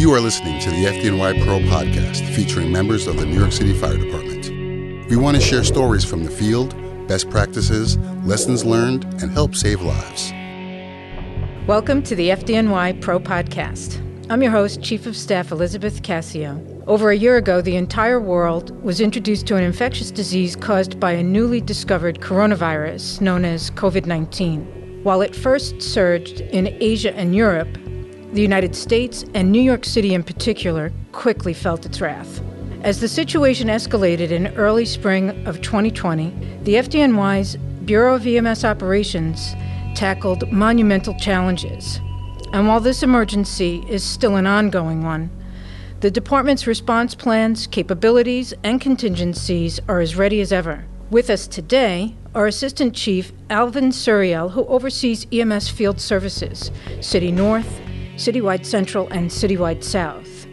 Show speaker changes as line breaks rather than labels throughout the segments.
You are listening to the FDNY Pro podcast featuring members of the New York City Fire Department. We want to share stories from the field, best practices, lessons learned, and help save lives.
Welcome to the FDNY Pro podcast. I'm your host, Chief of Staff Elizabeth Cassio. Over a year ago, the entire world was introduced to an infectious disease caused by a newly discovered coronavirus known as COVID 19. While it first surged in Asia and Europe, the United States, and New York City in particular, quickly felt its wrath. As the situation escalated in early spring of 2020, the FDNY's Bureau of EMS Operations tackled monumental challenges. And while this emergency is still an ongoing one, the department's response plans, capabilities, and contingencies are as ready as ever. With us today are Assistant Chief Alvin Suriel, who oversees EMS field services, City North, Citywide Central, and Citywide South,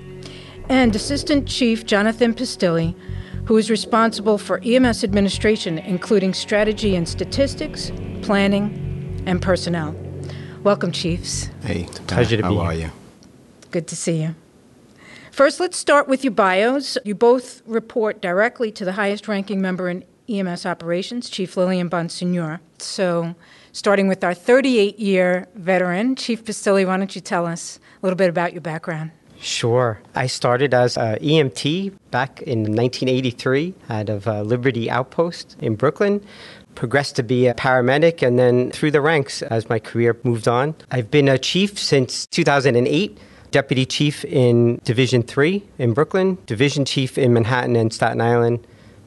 and Assistant Chief Jonathan Pastilli, who is responsible for EMS administration, including strategy and statistics, planning, and personnel. Welcome, Chiefs.
Hey,
Pleasure to be here.
how are you?
Good to see you. First, let's start with your bios. You both report directly to the highest ranking member in EMS operations, Chief Lillian Bonsignore. So, starting with our 38 year veteran, Chief Pastilli, why don't you tell us a little bit about your background?
Sure. I started as a EMT back in 1983 out of uh, Liberty Outpost in Brooklyn. Progressed to be a paramedic and then through the ranks as my career moved on. I've been a chief since 2008, deputy chief in Division 3 in Brooklyn, division chief in Manhattan and Staten Island,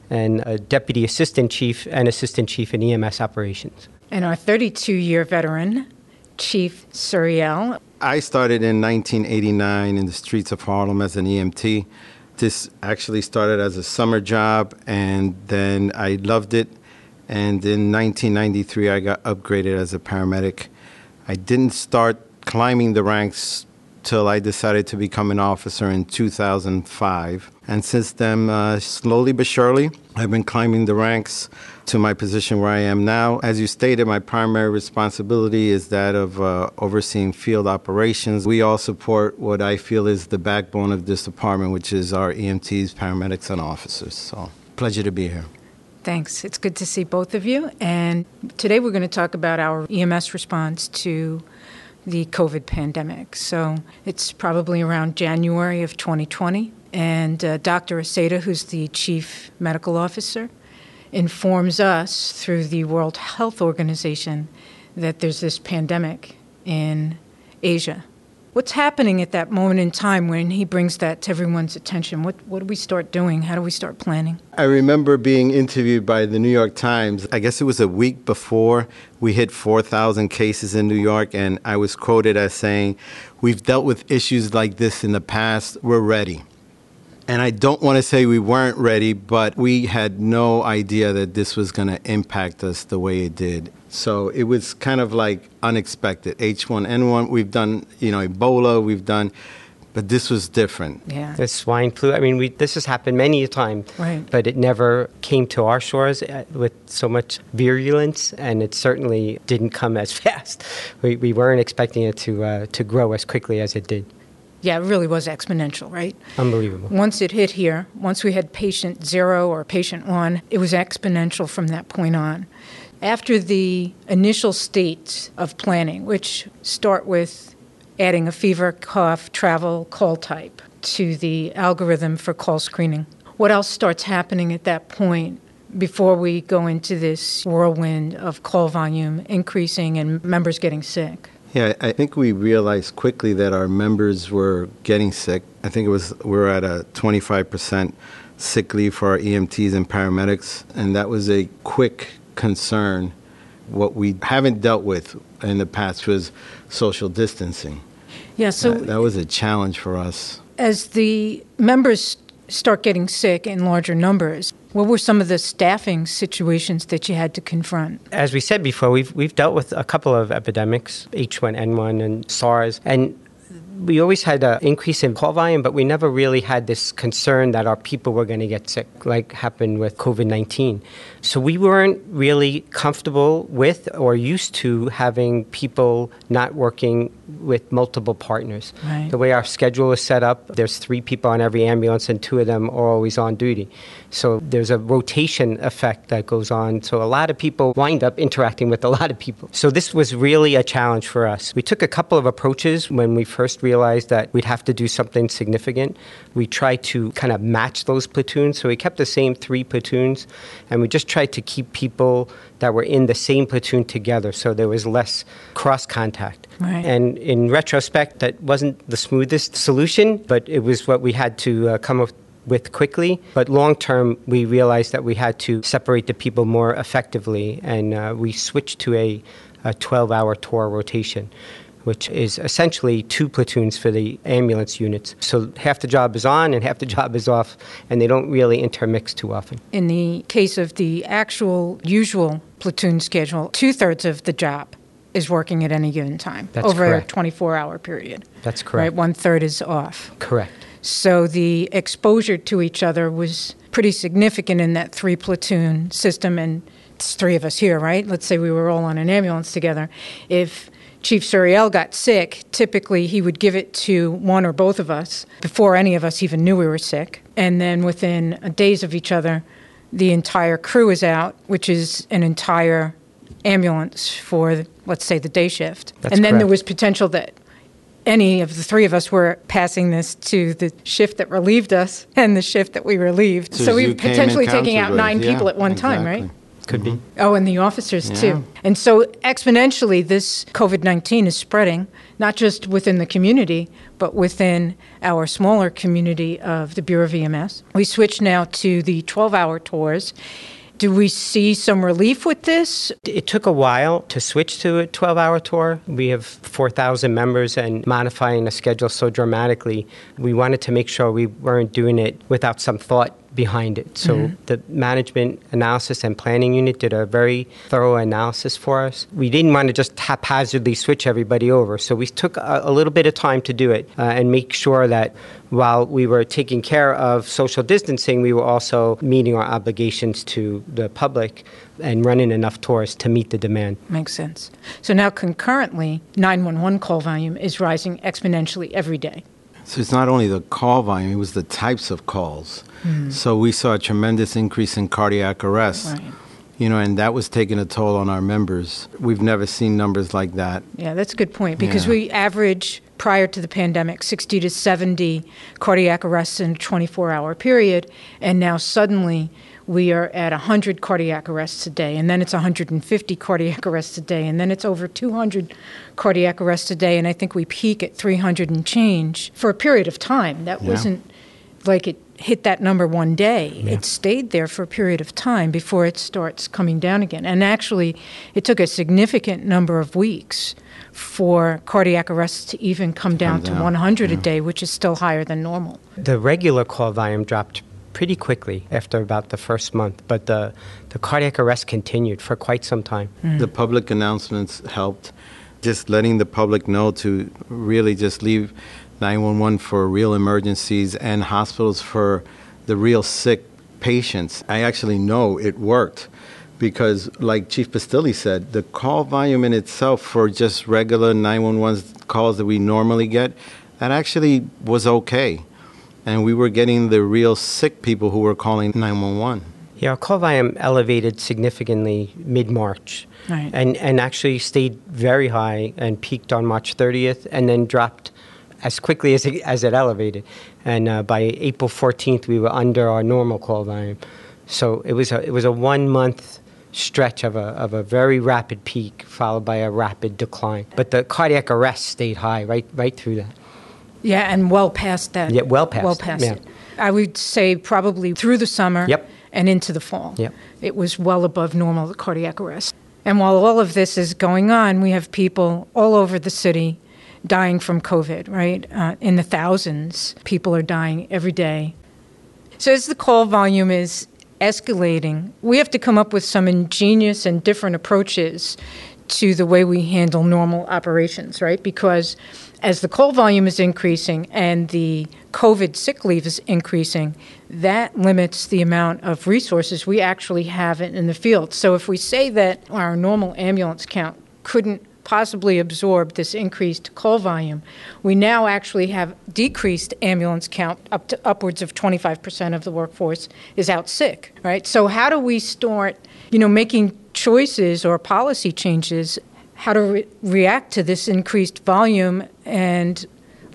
and a deputy assistant chief and assistant chief in EMS operations.
And our 32 year veteran, Chief Suriel.
I started in 1989 in the streets of Harlem as an EMT. This actually started as a summer job, and then I loved it. And in 1993, I got upgraded as a paramedic. I didn't start climbing the ranks till I decided to become an officer in 2005. And since then, uh, slowly but surely, I've been climbing the ranks to my position where I am now. As you stated, my primary responsibility is that of uh, overseeing field operations. We all support what I feel is the backbone of this department, which is our EMTs, paramedics, and officers. So, pleasure to be here.
Thanks. It's good to see both of you. And today we're going to talk about our EMS response to the COVID pandemic. So it's probably around January of 2020. And uh, Dr. Asaeda, who's the chief medical officer, informs us through the World Health Organization that there's this pandemic in Asia. What's happening at that moment in time when he brings that to everyone's attention? What, what do we start doing? How do we start planning?
I remember being interviewed by the New York Times. I guess it was a week before we hit 4,000 cases in New York, and I was quoted as saying, We've dealt with issues like this in the past, we're ready. And I don't want to say we weren't ready, but we had no idea that this was going to impact us the way it did. So it was kind of like unexpected. H1N1, we've done, you know, Ebola, we've done, but this was different.
Yeah.
The swine flu. I mean, we, this has happened many a time,
Right.
but it never came to our shores uh, with so much virulence, and it certainly didn't come as fast. We, we weren't expecting it to uh, to grow as quickly as it did.
Yeah, it really was exponential, right?
Unbelievable.
Once it hit here, once we had patient zero or patient one, it was exponential from that point on. After the initial state of planning, which start with adding a fever, cough, travel, call type to the algorithm for call screening, what else starts happening at that point before we go into this whirlwind of call volume increasing and members getting sick?
Yeah, I think we realized quickly that our members were getting sick. I think it was we were at a 25% sick leave for our EMTs and paramedics, and that was a quick concern. What we haven't dealt with in the past was social distancing.
Yeah, so
that, that was a challenge for us.
As the members start getting sick in larger numbers, what were some of the staffing situations that you had to confront?
As we said before, we've we've dealt with a couple of epidemics, H1N1 and SARS, and we always had an increase in call volume, but we never really had this concern that our people were going to get sick, like happened with COVID 19. So we weren't really comfortable with or used to having people not working with multiple partners.
Right.
The way our schedule is set up, there's three people on every ambulance, and two of them are always on duty. So there's a rotation effect that goes on. So a lot of people wind up interacting with a lot of people. So this was really a challenge for us. We took a couple of approaches when we first realized that we'd have to do something significant. We tried to kind of match those platoons. So we kept the same three platoons, and we just tried to keep people that were in the same platoon together so there was less cross contact.
Right.
And in retrospect, that wasn't the smoothest solution, but it was what we had to uh, come up with quickly. But long term, we realized that we had to separate the people more effectively, and uh, we switched to a, a 12 hour tour rotation. Which is essentially two platoons for the ambulance units. So half the job is on and half the job is off, and they don't really intermix too often.
In the case of the actual usual platoon schedule, two thirds of the job is working at any given time
That's
over
correct.
a 24 hour period.
That's correct.
Right, one third is off.
Correct.
So the exposure to each other was pretty significant in that three platoon system, and it's three of us here, right? Let's say we were all on an ambulance together. If Chief Suriel got sick, typically he would give it to one or both of us before any of us even knew we were sick. And then within days of each other, the entire crew is out, which is an entire ambulance for, let's say, the day shift.
That's
and then there was potential that any of the three of us were passing this to the shift that relieved us and the shift that we relieved.
So
So, we
you
were potentially taking out nine
with- yeah,
people at one time, right?
Could be. Mm-hmm.
Oh, and the officers
Yeah.
too. And so exponentially, this COVID 19 is spreading, not just within the community, but within our smaller community of the Bureau of EMS. We switch now to the 12 hour tours. Do we see some relief with this?
It took a while to switch to a 12 hour tour. We have 4,000 members, and modifying the schedule so dramatically, we wanted to make sure we weren't doing it without some thought behind it. So the management analysis and planning unit did a very thorough analysis for us. We didn't want to just haphazardly switch everybody over, so we took a, a little bit of time to do it uh, and make sure that while we were taking care of social distancing, we were also meeting our obligations to the public and running enough tours to meet the demand.
Makes sense. So now concurrently, 911 call volume is rising exponentially every day.
So it's not only the call volume, it was the types of calls. Hmm. So we saw a tremendous increase in cardiac arrest.
Right.
You know, and that was taking a toll on our members. We've never seen numbers like that.
Yeah, that's a good point because
Yeah.
we average prior to the pandemic 60 to 70 cardiac arrests in a 24 hour period, and now suddenly we are at 100 cardiac arrests a day, and then it's 150 cardiac arrests a day, and then it's over 200 cardiac arrests a day, and I think we peak at 300 and change for a period of time. That
Yeah.
wasn't like it hit that number one day. It stayed there for a period of time before it starts coming down again. And actually, it took a significant number of weeks for cardiac arrests to even come down, to
down,
100 a day, which is still higher than normal.
The regular call volume dropped pretty quickly after about the first month, but the, the cardiac arrest continued for quite some time. Mm.
The public announcements helped. Just letting the public know to really just leave 911 for real emergencies and hospitals for the real sick patients. I actually know it worked because, like Chief Pastilli said, the call volume in itself for just regular 911 calls that we normally get, that actually was okay. And we were getting the real sick people who were calling 911.
Yeah, our call volume elevated significantly mid March.
Right.
And, and actually stayed very high and peaked on March 30th and then dropped as quickly as it, as it elevated. And uh, by April 14th, we were under our normal call volume. So it was a, it was a one month stretch of a, of a very rapid peak followed by a rapid decline. But the cardiac arrest stayed high right, right through that.
Yeah, and well past that.
Yeah, well past
Well past
yeah.
it. I would say probably through the summer
Yep.
and into the fall.
Yep.
It was well above normal the cardiac arrest. And while all of this is going on, we have people all over the city dying from COVID, right? Uh, in the thousands, people are dying every day. So as the call volume is escalating, we have to come up with some ingenious and different approaches to the way we handle normal operations, right? Because as the call volume is increasing and the COVID sick leave is increasing, that limits the amount of resources we actually have in the field. So if we say that our normal ambulance count couldn't possibly absorb this increased call volume, we now actually have decreased ambulance count up to upwards of 25% of the workforce is out sick, right? So how do we start, you know, making choices or policy changes how to re- react to this increased volume and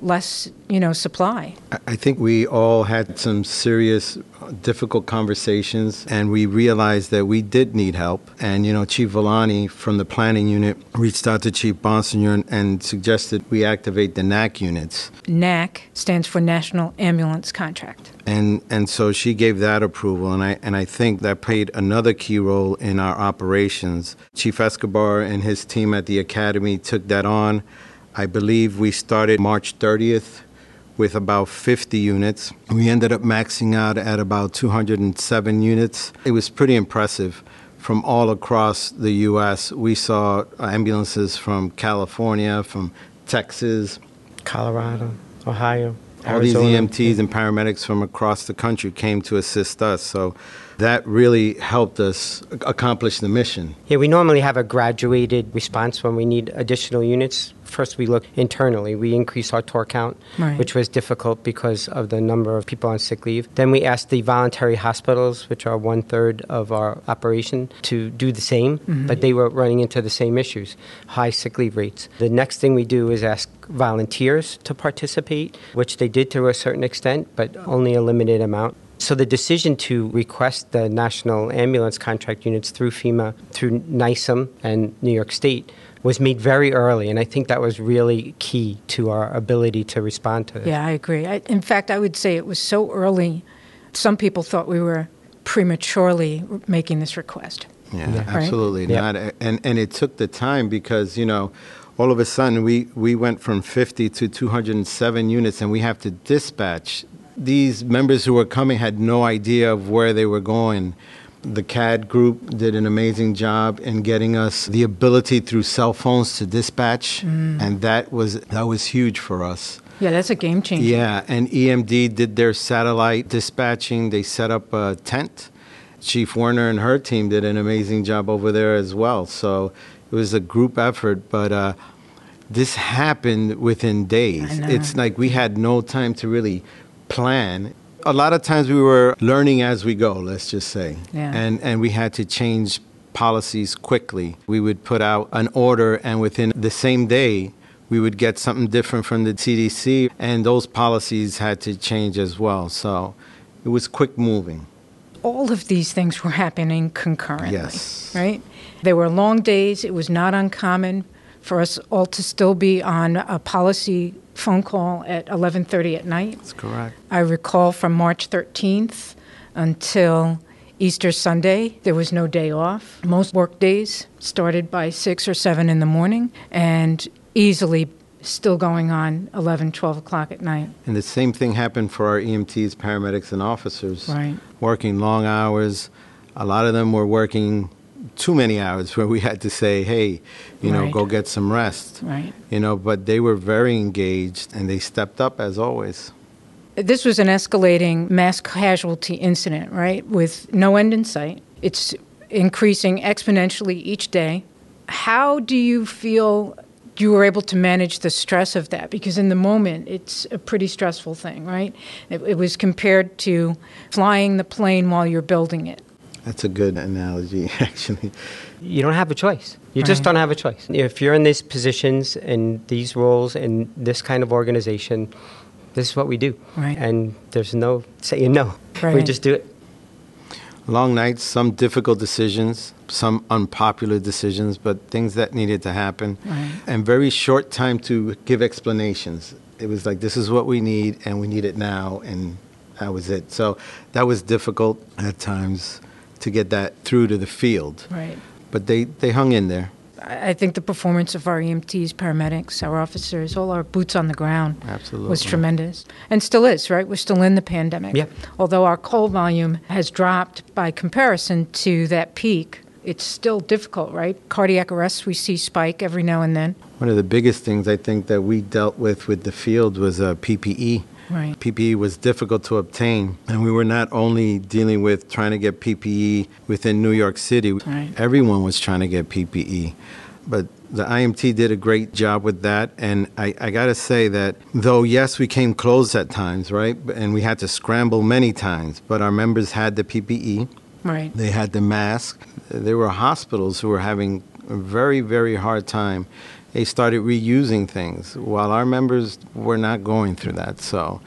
less, you know, supply.
I think we all had some serious, difficult conversations, and we realized that we did need help. And you know, Chief Villani from the planning unit reached out to Chief Bonsignore and suggested we activate the NAC units.
NAC stands for National Ambulance Contract.
And and so she gave that approval, and I and I think that played another key role in our operations. Chief Escobar and his team at the academy took that on. I believe we started March 30th with about 50 units. We ended up maxing out at about 207 units. It was pretty impressive. From all across the U.S., we saw ambulances from California, from Texas,
Colorado, Ohio.
All these EMTs and paramedics from across the country came to assist us. So that really helped us accomplish the mission.
Yeah, we normally have a graduated response when we need additional units. First, we look internally. We increase our tour count,
right.
which was difficult because of the number of people on sick leave. Then we asked the voluntary hospitals, which are one third of our operation, to do the same, mm-hmm. but they were running into the same issues high sick leave rates. The next thing we do is ask volunteers to participate, which they did to a certain extent, but only a limited amount. So the decision to request the national ambulance contract units through FEMA, through NYSAM and New York State was made very early, and I think that was really key to our ability to respond to this.
Yeah, I agree. I, in fact, I would say it was so early, some people thought we were prematurely making this request.
Yeah, yeah. absolutely right? not. And and it took the time because you know, all of a sudden we we went from 50 to 207 units, and we have to dispatch these members who were coming had no idea of where they were going. The CAD group did an amazing job in getting us the ability through cell phones to dispatch, mm. and that was that was huge for us.
Yeah, that's a game changer.
Yeah, and EMD did their satellite dispatching. They set up a tent. Chief Werner and her team did an amazing job over there as well. So it was a group effort, but uh, this happened within days. It's like we had no time to really plan. A lot of times we were learning as we go, let's just say.
Yeah.
And, and we had to change policies quickly. We would put out an order, and within the same day, we would get something different from the CDC, and those policies had to change as well. So it was quick moving.
All of these things were happening concurrently.
Yes.
Right? They were long days. It was not uncommon for us all to still be on a policy phone call at 11:30 at night.
That's correct.
I recall from March 13th until Easter Sunday, there was no day off. Most work days started by 6 or 7 in the morning and easily still going on 11, 12 o'clock at night.
And the same thing happened for our EMTs, paramedics, and officers.
Right.
Working long hours. A lot of them were working too many hours where we had to say, hey, you know,
right.
go get some rest.
Right.
You know, but they were very engaged and they stepped up as always.
This was an escalating mass casualty incident, right, with no end in sight. It's increasing exponentially each day. How do you feel you were able to manage the stress of that? Because in the moment, it's a pretty stressful thing, right? It, it was compared to flying the plane while you're building it.
That's a good analogy, actually.
You don't have a choice. You right. just don't have a choice. If you're in these positions and these roles in this kind of organization, this is what we do.
Right.
And there's no saying no.
Right.
We just do it.
Long nights, some difficult decisions, some unpopular decisions, but things that needed to happen.
Right.
And very short time to give explanations. It was like, this is what we need, and we need it now, and that was it. So that was difficult at times to get that through to the field.
Right.
But they, they hung in there.
I think the performance of our EMTs, paramedics, our officers, all our boots on the ground
Absolutely.
was tremendous. And still is, right? We're still in the pandemic.
Yep.
Although our call volume has dropped by comparison to that peak, it's still difficult, right? Cardiac arrests, we see spike every now and then.
One of the biggest things I think that we dealt with with the field was uh, PPE.
Right.
PPE was difficult to obtain, and we were not only dealing with trying to get PPE within New York City.
Right.
Everyone was trying to get PPE. but the IMT did a great job with that. And I, I got to say that though, yes, we came close at times, right? And we had to scramble many times, but our members had the PPE.
Right.
They had the mask. There were hospitals who were having a very, very hard time. They started reusing things while our members were not going through that. So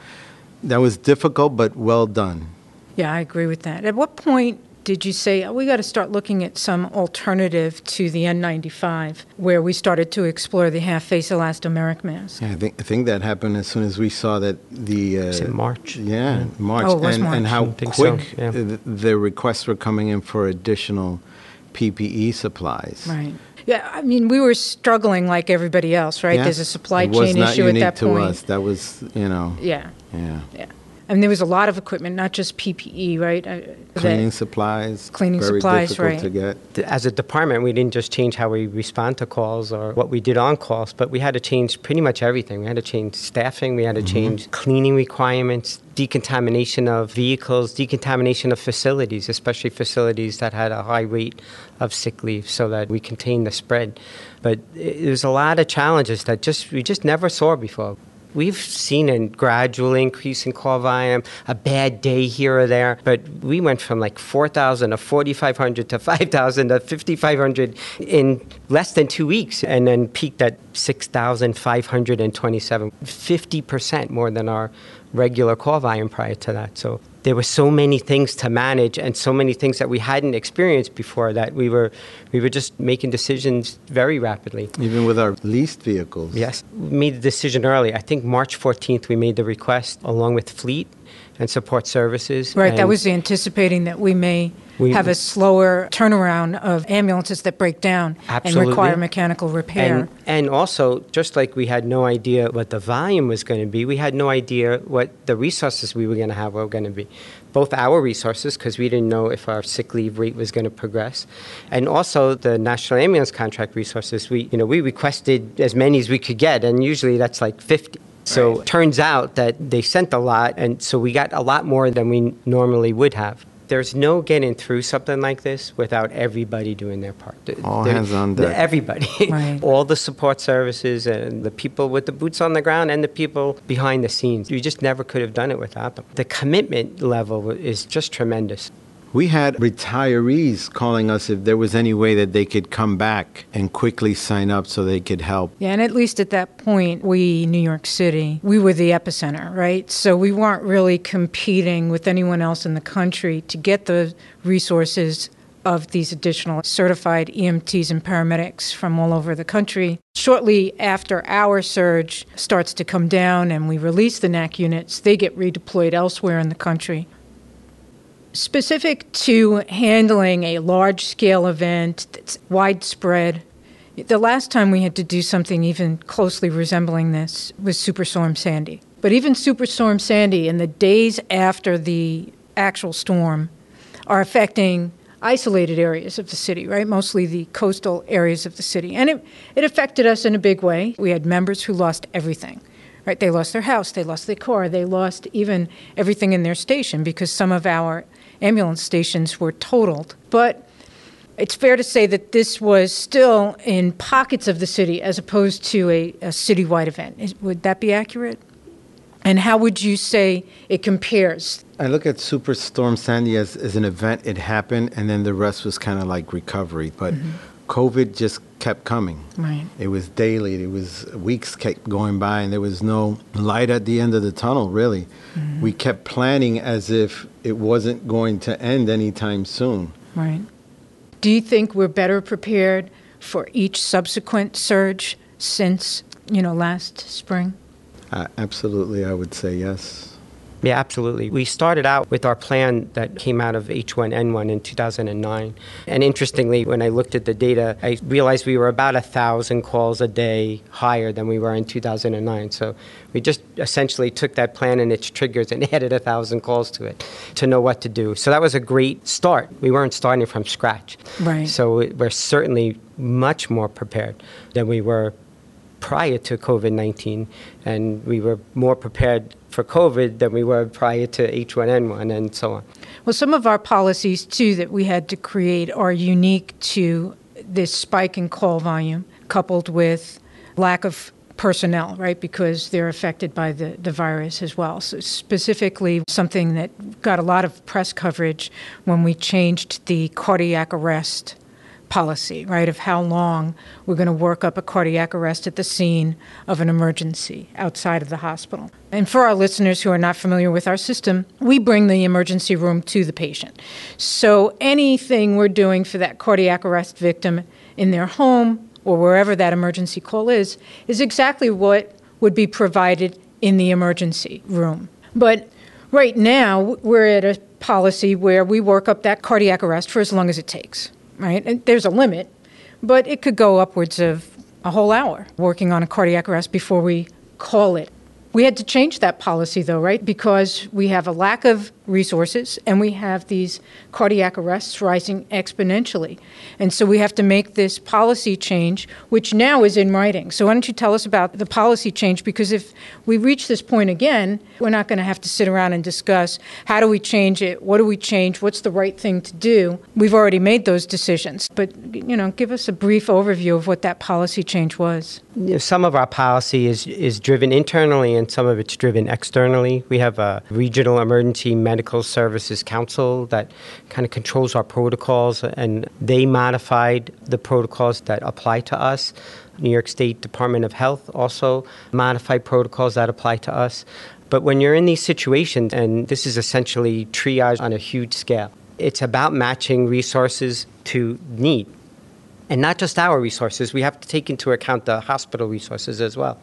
that was difficult, but well done.
Yeah, I agree with that. At what point did you say oh, we got to start looking at some alternative to the N95, where we started to explore the half-face elastomeric mask?
Yeah, I think I think that happened as soon as we saw that the uh,
It's in March.
Yeah, March,
Oh, it was
and,
March.
and how
I think so,
quick
yeah.
the, the requests were coming in for additional PPE supplies.
Right. Yeah, I mean, we were struggling like everybody else, right?
Yeah.
There's a supply chain issue at
unique
that
to
point.
us. That was, you know,
Yeah,
yeah.
yeah. I mean, there was a lot of equipment, not just PPE, right? Uh, that-
Cleaning supplies.
Cleaning
very
supplies,
difficult
right.
to get.
As a department, we didn't just change how we respond to calls or what we did on calls, but we had to change pretty much everything. We had to change staffing, we had to change cleaning requirements, decontamination of vehicles, decontamination of facilities, especially facilities that had a high rate of sick leave so that we contained the spread. But it- there's a lot of challenges that just we just never saw before. We've seen a gradual increase in call volume, a bad day here or there, but we went from like 4,000 to 4,500 to 5,000 to 5,500 in less than two weeks, and then peaked at 6,527, 50% more than our regular call volume prior to that. So there were so many things to manage and so many things that we hadn't experienced before that we were we were just making decisions very rapidly.
Even with our leased vehicles.
Yes, we made the decision early. I think March 14th we made the request along with fleet and support services.
Right, that was anticipating that we may
We-
have a slower turnaround of ambulances that break down
Absolutely.
and require mechanical repair.
And, and also, just like we had no idea what the volume was going to be, we had no idea what the resources we were going to have were going to be. Both our resources, because we didn't know if our sick leave rate was going to progress, and also the National Ambulance Contract resources. We, you know, we requested as many as we could get, and usually that's like 50. So turns out that they sent a lot, and so we got a lot more than we normally would have. There's no getting through something like this without everybody doing their part.
All
There-
hands on deck.
Everybody,
Right.
all the support services and the people with the boots on the ground and the people behind the scenes. You just never could have done it without them. The commitment level is just tremendous.
We had retirees calling us if there was any way that they could come back and quickly sign up so they could help.
Yeah, and at least at that point, we, New York City, we were the epicenter, right? So we weren't really competing with anyone else in the country to get the resources of these additional certified EMTs and paramedics from all over the country. Shortly after our surge starts to come down and we release the NAC units, they get redeployed elsewhere in the country. Specific to handling a large scale event that's widespread, the last time we had to do something even closely resembling this was Superstorm Sandy. But even Superstorm Sandy, in the days after the actual storm, are affecting isolated areas of the city, right? Mostly the coastal areas of the city. And it, it affected us in a big way. We had members who lost everything, right? They lost their house, they lost their car, they lost even everything in their station because some of our ambulance stations were totaled. But it's fair to say that this was still in pockets of the city as opposed to a, a citywide event. Is, would that be accurate? And how would you say it compares?
I look at Superstorm Sandy as, as an event. It happened, and then the rest was kind of like recovery. But mm-hmm. COVID just kept coming.
Right.
It was daily. It was weeks kept going by, and there was no light at the end of the tunnel. Really, we kept planning as if it wasn't going to end anytime soon.
Right. Do you think we're better prepared for each subsequent surge since, you know, last spring?
Uh, absolutely, I would say yes.
Yeah, absolutely. We started out with our plan that came out of H1N1 in 2009. And interestingly, when I looked at the data, I realized we were about a thousand calls a day higher than we were in 2009. So we just essentially took that plan and its triggers and added a thousand calls to it to know what to do. So that was a great start. We weren't starting from scratch.
Right.
So we're certainly much more prepared than we were prior to COVID 19, and we were more prepared for COVID than we were prior to H1N1 and so on.
Well, some of our policies, too, that we had to create are unique to this spike in call volume. coupled with lack of personnel, right, because they're affected by the, the virus as well. So, specifically, something that got a lot of press coverage when we changed the cardiac arrest policy, right, of how long we're going to work up a cardiac arrest at the scene of an emergency outside of the hospital. And for our listeners who are not familiar with our system, we bring the emergency room to the patient. So anything we're doing for that cardiac arrest victim in their home or wherever that emergency call is, is exactly what would be provided in the emergency room. But right now, we're at a policy where we work up that cardiac arrest for as long as it takes, right? And there's a limit, but it could go upwards of a whole hour working on a cardiac arrest before we call it we had to change that policy, though, right? Because we have a lack of resources and we have these cardiac arrests rising exponentially. And so we have to make this policy change, which now is in writing. So, why don't you tell us about the policy change? Because if we reach this point again, we're not going to have to sit around and discuss how do we change it? What do we change? What's the right thing to do? We've already made those decisions. But, you know, give us a brief overview of what that policy change was.
Some of our policy is, is driven internally and some of it's driven externally. We have a regional emergency medical services council that kind of controls our protocols, and they modified the protocols that apply to us. New York State Department of Health also modified protocols that apply to us. But when you're in these situations, and this is essentially triage on a huge scale, it's about matching resources to need. And not just our resources, we have to take into account the hospital resources as well.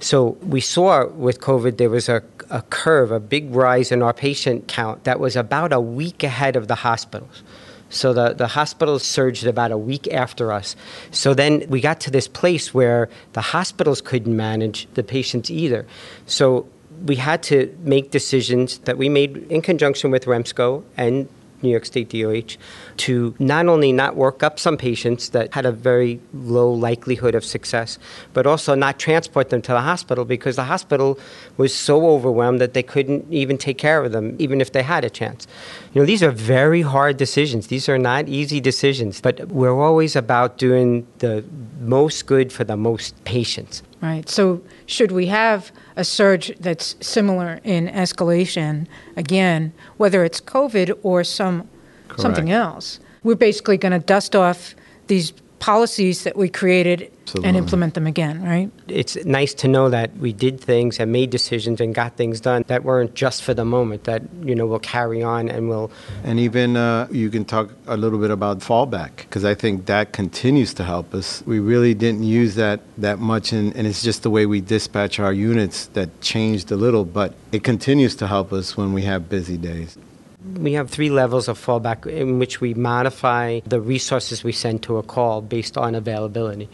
So we saw with COVID, there was a, a curve, a big rise in our patient count that was about a week ahead of the hospitals. So the, the hospitals surged about a week after us. So then we got to this place where the hospitals couldn't manage the patients either. So we had to make decisions that we made in conjunction with REMSCO and New York State DOH to not only not work up some patients that had a very low likelihood of success, but also not transport them to the hospital because the hospital was so overwhelmed that they couldn't even take care of them, even if they had a chance. You know, these are very hard decisions. These are not easy decisions, but we're always about doing the most good for the most patients.
Right. So, should we have a surge that's similar in escalation again, whether it's COVID or some Correct. something else, we're basically going to dust off these policies that we created Absolutely. and implement them again, right?
It's nice to know that we did things and made decisions and got things done that weren't just for the moment, that, you know, will carry on and will.
And even uh, you can talk a little bit about fallback, because I think that continues to help us. We really didn't use that that much, and, and it's just the way we dispatch our units that changed a little, but it continues to help us when we have busy days.
We have three levels of fallback in which we modify the resources we send to a call based on availability.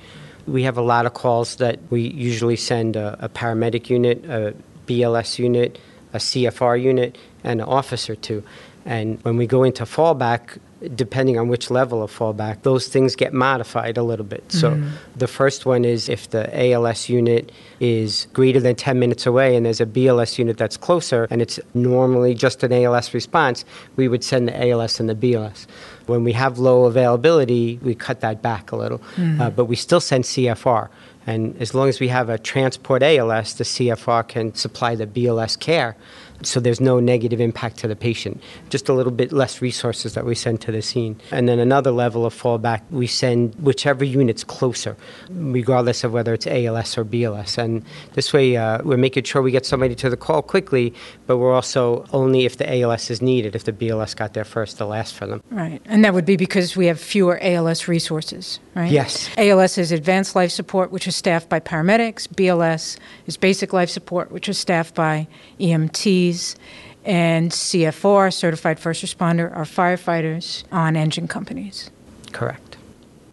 We have a lot of calls that we usually send a, a paramedic unit, a BLS unit, a CFR unit, and an officer to. And when we go into fallback, depending on which level of fallback, those things get modified a little bit. So mm-hmm. the first one is if the ALS unit is greater than 10 minutes away and there's a BLS unit that's closer and it's normally just an ALS response, we would send the ALS and the BLS. When we have low availability, we cut that back a little, mm-hmm. uh, but we still send CFR. And as long as we have a transport ALS, the CFR can supply the BLS care so there's no negative impact to the patient. Just a little bit less resources that we send to the scene. And then another level of fallback, we send whichever unit's closer, regardless of whether it's ALS or BLS. And this way, uh, we're making sure we get somebody to the call quickly, but we're also only if the ALS is needed. If the BLS got there first, the last for them.
Right. And that would be because we have fewer ALS resources, right?
Yes.
ALS is advanced life support, which is staffed by paramedics. BLS is basic life support, which is staffed by EMTs and CFR, Certified First Responder, are firefighters on engine companies.
Correct.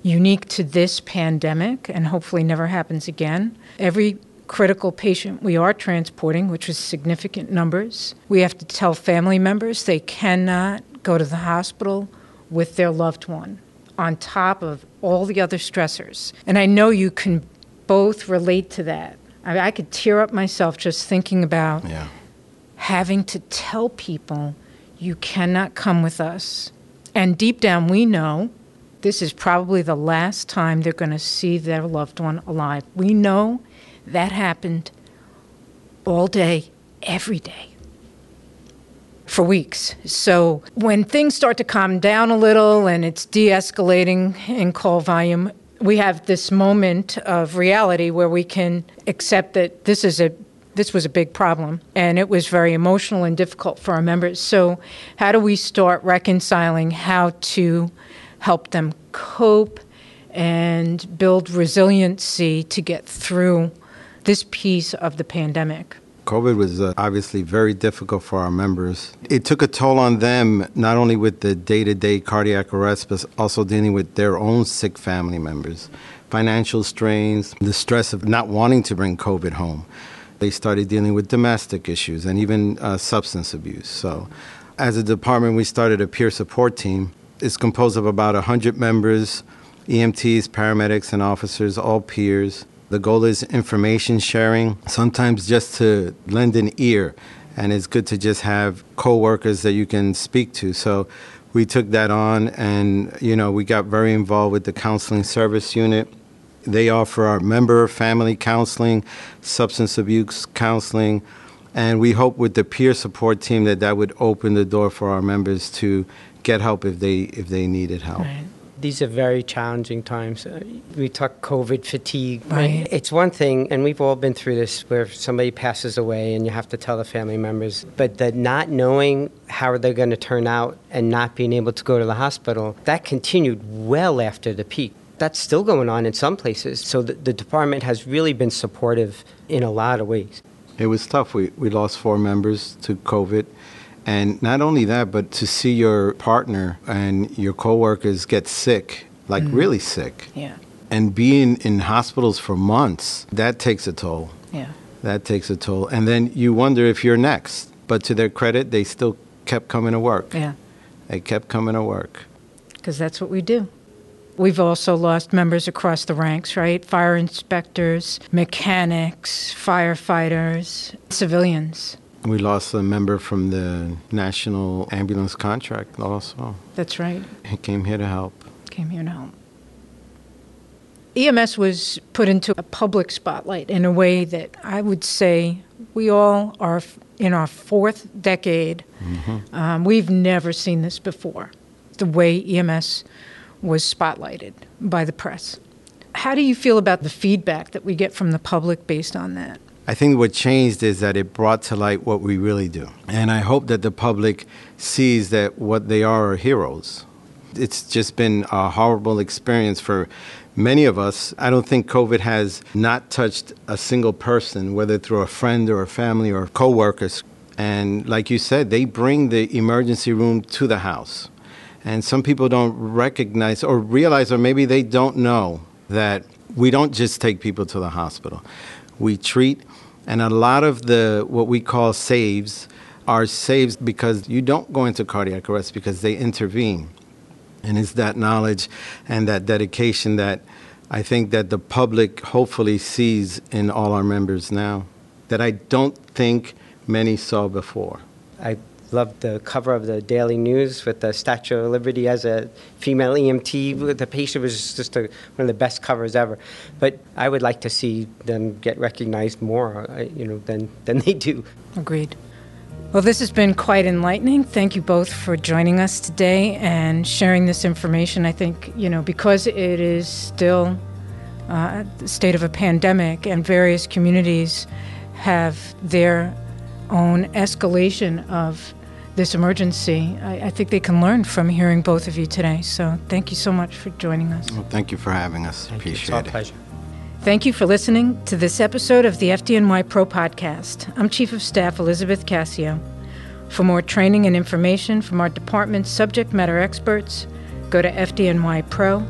Unique to this pandemic, and hopefully never happens again, every critical patient we are transporting, which was significant numbers, we have to tell family members they cannot go to the hospital with their loved one on top of all the other stressors. And I know you can both relate to that. I, I could tear up myself just thinking about yeah having to tell people you cannot come with us. And deep down, we know this is probably the last time they're going to see their loved one alive. We know that happened all day, every day, for weeks. So when things start to calm down a little and it's de escalating in call volume, we have this moment of reality where we can accept that this is a this was a big problem and it was very emotional and difficult for our members. So, how do we start reconciling how to help them cope and build resiliency to get through this piece of the pandemic?
COVID was uh, obviously very difficult for our members. It took a toll on them, not only with the day to day cardiac arrest, but also dealing with their own sick family members. Financial strains, the stress of not wanting to bring COVID home. They started dealing with domestic issues and even uh, substance abuse. So, as a department, we started a peer support team. It's composed of about 100 members EMTs, paramedics, and officers, all peers. The goal is information sharing, sometimes just to lend an ear. And it's good to just have coworkers that you can speak to. So we took that on and, you know, we got very involved with the counseling service unit. They offer our member family counseling, substance abuse counseling, and we hope with the peer support team that that would open the door for our members to get help if they if they needed help.
Right.
These are very challenging times. Uh, we talk COVID fatigue.
Right.
It's one thing, and we've all been through this, where somebody passes away and you have to tell the family members. But the not knowing how they're going to turn out and not being able to go to the hospital, that continued well after the peak. That's still going on in some places. So the, the department has really been supportive in a lot of ways.
It was tough. We, we lost four members to COVID. And not only that, but to see your partner and your coworkers get sick, like mm. really sick,
Yeah.
and being in hospitals for months, that takes a toll.
Yeah.
That takes a toll. And then you wonder if you're next. But to their credit, they still kept coming to work.
Yeah.
They kept coming to work.
because that's what we do. We've also lost members across the ranks, right? Fire inspectors, mechanics, firefighters, civilians.
We lost a member from the national ambulance contract also.
That's right.
He came here to help.
Came here to help. EMS was put into a public spotlight in a way that I would say we all are in our fourth decade. Um, we've never seen this before, the way EMS was spotlighted by the press. How do you feel about the feedback that we get from the public based on that?
I think what changed is that it brought to light what we really do. And I hope that the public sees that what they are are heroes. It's just been a horrible experience for many of us. I don't think COVID has not touched a single person, whether through a friend or a family or coworkers. And like you said, they bring the emergency room to the house. And some people don't recognize or realize, or maybe they don't know, that we don't just take people to the hospital. We treat, and a lot of the what we call saves are saves because you don't go into cardiac arrest because they intervene. And it's that knowledge and that dedication that I think that the public hopefully sees in all our members now that I don't think many saw before.
I loved the cover of the Daily News with the Statue of Liberty as a female EMT. The patient was just a, one of the best covers ever. But I would like to see them get recognized more, uh, you know, than, than they do.
Agreed. Well, this has been quite enlightening. Thank you both for joining us today and sharing this information. I think, you know, because it is still uh, the state of a pandemic and various communities have their own escalation of this emergency, I, I think they can learn from hearing both of you today. So thank you so much for joining us.
Well, thank you for having us.
Thank you. It's
Appreciate
our
it.
pleasure.
Thank you for listening to this episode of the FDNY Pro Podcast. I'm Chief of Staff Elizabeth Cassio. For more training and information from our department's subject matter experts, go to fdnypro.org.